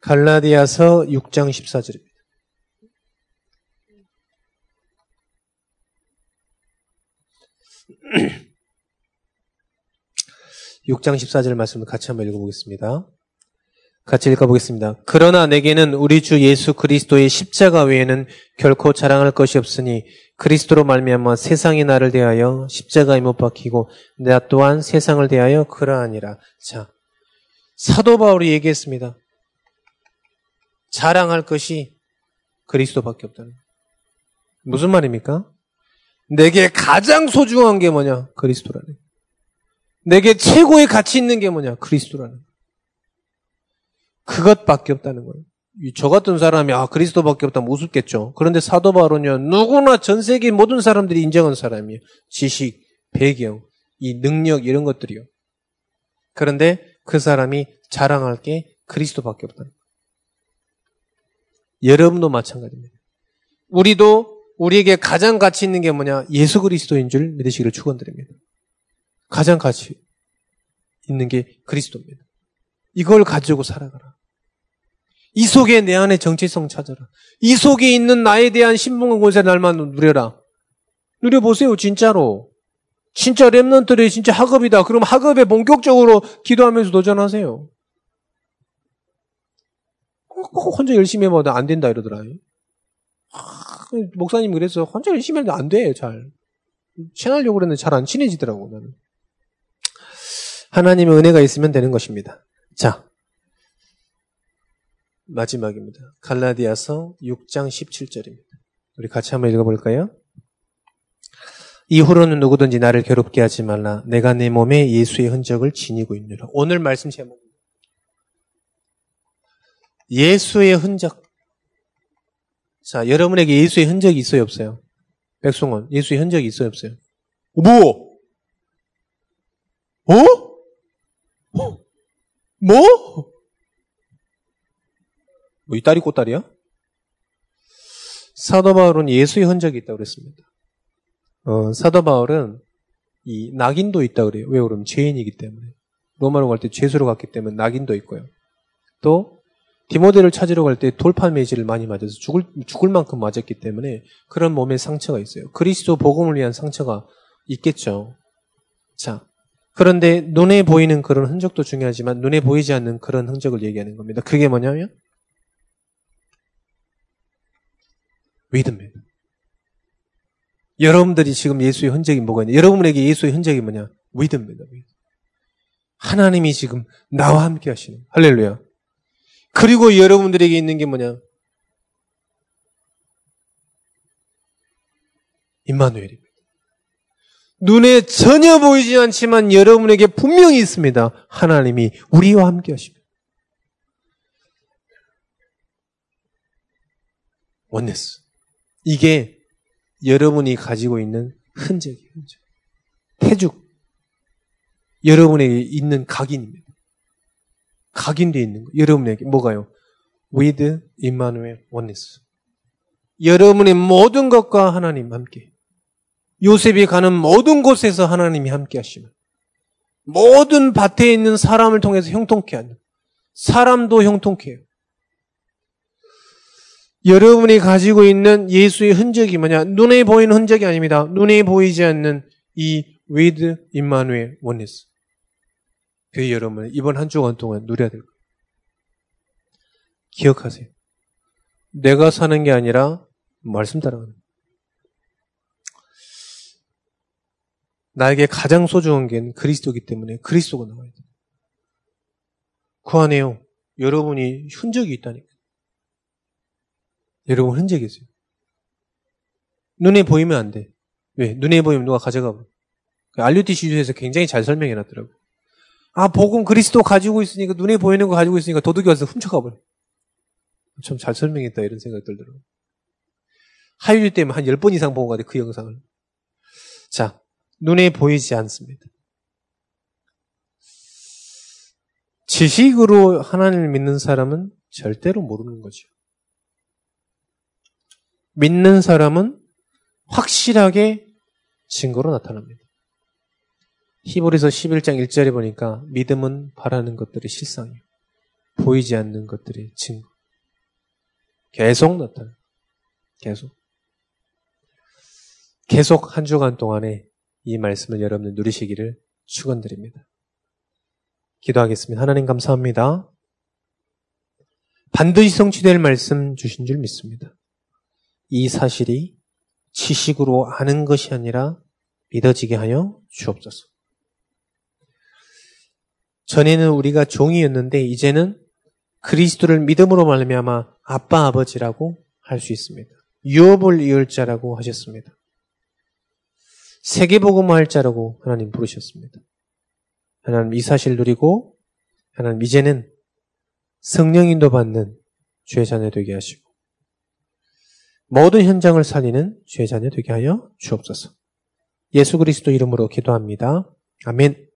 갈라디아서 6장 14절입니다. 6장 14절 말씀을 같이 한번 읽어보겠습니다. 같이 읽어보겠습니다. 그러나 내게는 우리 주 예수 그리스도의 십자가 외에는 결코 자랑할 것이 없으니 그리스도로 말미암아 세상이 나를 대하여 십자가에 못 박히고 나 또한 세상을 대하여 그러하니라. 자, 사도 바울이 얘기했습니다. 자랑할 것이 그리스도밖에 없다는. 무슨 말입니까? 내게 가장 소중한 게 뭐냐? 그리스도라는. 내게 최고의 가치 있는 게 뭐냐? 그리스도라는. 그것밖에 없다는 거예요. 저 같은 사람이 아 그리스도밖에 없다면 우습겠죠. 그런데 사도 바울은요 누구나 전 세계 모든 사람들이 인정한 사람이에요. 지식, 배경, 이 능력 이런 것들이요. 그런데 그 사람이 자랑할 게 그리스도밖에 없다는 거예요. 여러분도 마찬가지입니다. 우리도 우리에게 가장 가치 있는 게 뭐냐? 예수 그리스도인 줄 믿으시기를 축원드립니다. 가장 가치 있는 게 그리스도입니다. 이걸 가지고 살아가라. 이 속에 내 안에 정체성 찾아라. 이 속에 있는 나에 대한 신봉한 곳에 날만 누려라. 누려보세요, 진짜로. 진짜 랩런트들이 진짜 학업이다. 그럼 학업에 본격적으로 기도하면서 도전하세요. 꼭 혼자 열심히 해봐도 안 된다 이러더라. 목사님 그래서 혼자 열심히 하는데 안 돼, 잘. 친하려고 그랬는데 잘 안 친해지더라고, 나는. 하나님의 은혜가 있으면 되는 것입니다. 자. 마지막입니다. 갈라디아서 6장 17절입니다. 우리 같이 한번 읽어볼까요? 이후로는 누구든지 나를 괴롭게 하지 말라. 내가 내 몸에 예수의 흔적을 지니고 있느라. 오늘 말씀 제목. 예수의 흔적. 자, 여러분에게 예수의 흔적이 있어요, 없어요? 백송원, 예수의 흔적이 있어요, 없어요? 뭐? 어? 뭐? 뭐, 이 딸이 꽃딸이야? 사도 바울은 예수의 흔적이 있다고 그랬습니다. 어, 사도 바울은 이 낙인도 있다 그래요. 왜 그러면 죄인이기 때문에. 로마로 갈 때 죄수로 갔기 때문에 낙인도 있고요. 또 디모데를 찾으러 갈 때 돌판 매질을 많이 맞아서 죽을 죽을 만큼 맞았기 때문에 그런 몸에 상처가 있어요. 그리스도 복음을 위한 상처가 있겠죠. 자, 그런데 눈에 보이는 그런 흔적도 중요하지만 눈에 보이지 않는 그런 흔적을 얘기하는 겁니다. 그게 뭐냐면 믿음입니다. 여러분들이 지금 예수의 흔적이 뭐가 있냐? 여러분에게 예수의 흔적이 뭐냐? 믿음입니다. 하나님이 지금 나와 함께 하시는 할렐루야. 그리고 여러분들에게 있는 게 뭐냐? 임마누엘입니다. 눈에 전혀 보이지 않지만 여러분에게 분명히 있습니다. 하나님이 우리와 함께 하십니다. 원네스. 이게 여러분이 가지고 있는 흔적이에요. 흔적. 태죽. 여러분에게 있는 각인입니다. 각인되어 있는 거. 여러분에게 뭐가요? with Emmanuel oneness. 여러분의 모든 것과 하나님 함께. 요셉이 가는 모든 곳에서 하나님이 함께 하시는 모든 밭에 있는 사람을 통해서 형통케 하는 사람도 형통케 해요. 여러분이 가지고 있는 예수의 흔적이 뭐냐? 눈에 보이는 흔적이 아닙니다. 눈에 보이지 않는 이 with Emmanuel oneness. 그 여러분 이번 한 주간 동안 누려야 될 거예요. 기억하세요. 내가 사는 게 아니라 말씀 따라가는 거예요. 나에게 가장 소중한 게 그리스도기 때문에 그리스도가 나와야 돼요. 그 안에요. 여러분이 흔적이 있다니까. 여러분 흔적이 있어요. 눈에 보이면 안 돼. 왜? 눈에 보이면 누가 가져가 버려. 알류티 시 주에서 굉장히 잘 설명해 놨더라고. 아, 복음 그리스도 가지고 있으니까, 눈에 보이는 거 가지고 있으니까 도둑이 와서 훔쳐가 버려. 참 잘 설명했다, 이런 생각 들더라고. 하율 때문에 한 10번 이상 본것 같아, 그 영상을. 자, 눈에 보이지 않습니다. 지식으로 하나님을 믿는 사람은 절대로 모르는 거죠. 믿는 사람은 확실하게 증거로 나타납니다. 히브리서 11장 1절에 보니까 믿음은 바라는 것들의 실상이에요. 보이지 않는 것들의 증거. 계속 나타나. 계속. 계속 한 주간 동안에 이 말씀을 여러분들 누리시기를 축원드립니다. 기도하겠습니다. 하나님 감사합니다. 반드시 성취될 말씀 주신 줄 믿습니다. 이 사실이 지식으로 아는 것이 아니라 믿어지게 하여 주옵소서. 전에는 우리가 종이었는데 이제는 그리스도를 믿음으로 말미암아 아빠 아버지라고 할 수 있습니다. 유업을 이을 자라고 하셨습니다. 세계복음할 자라고 하나님 부르셨습니다. 하나님 이 사실 누리고 하나님 이제는 성령인도 받는 죄 자녀 되게 하시고 모든 현장을 살리는 죄 자녀 되게 하여 주옵소서. 예수 그리스도 이름으로 기도합니다. 아멘.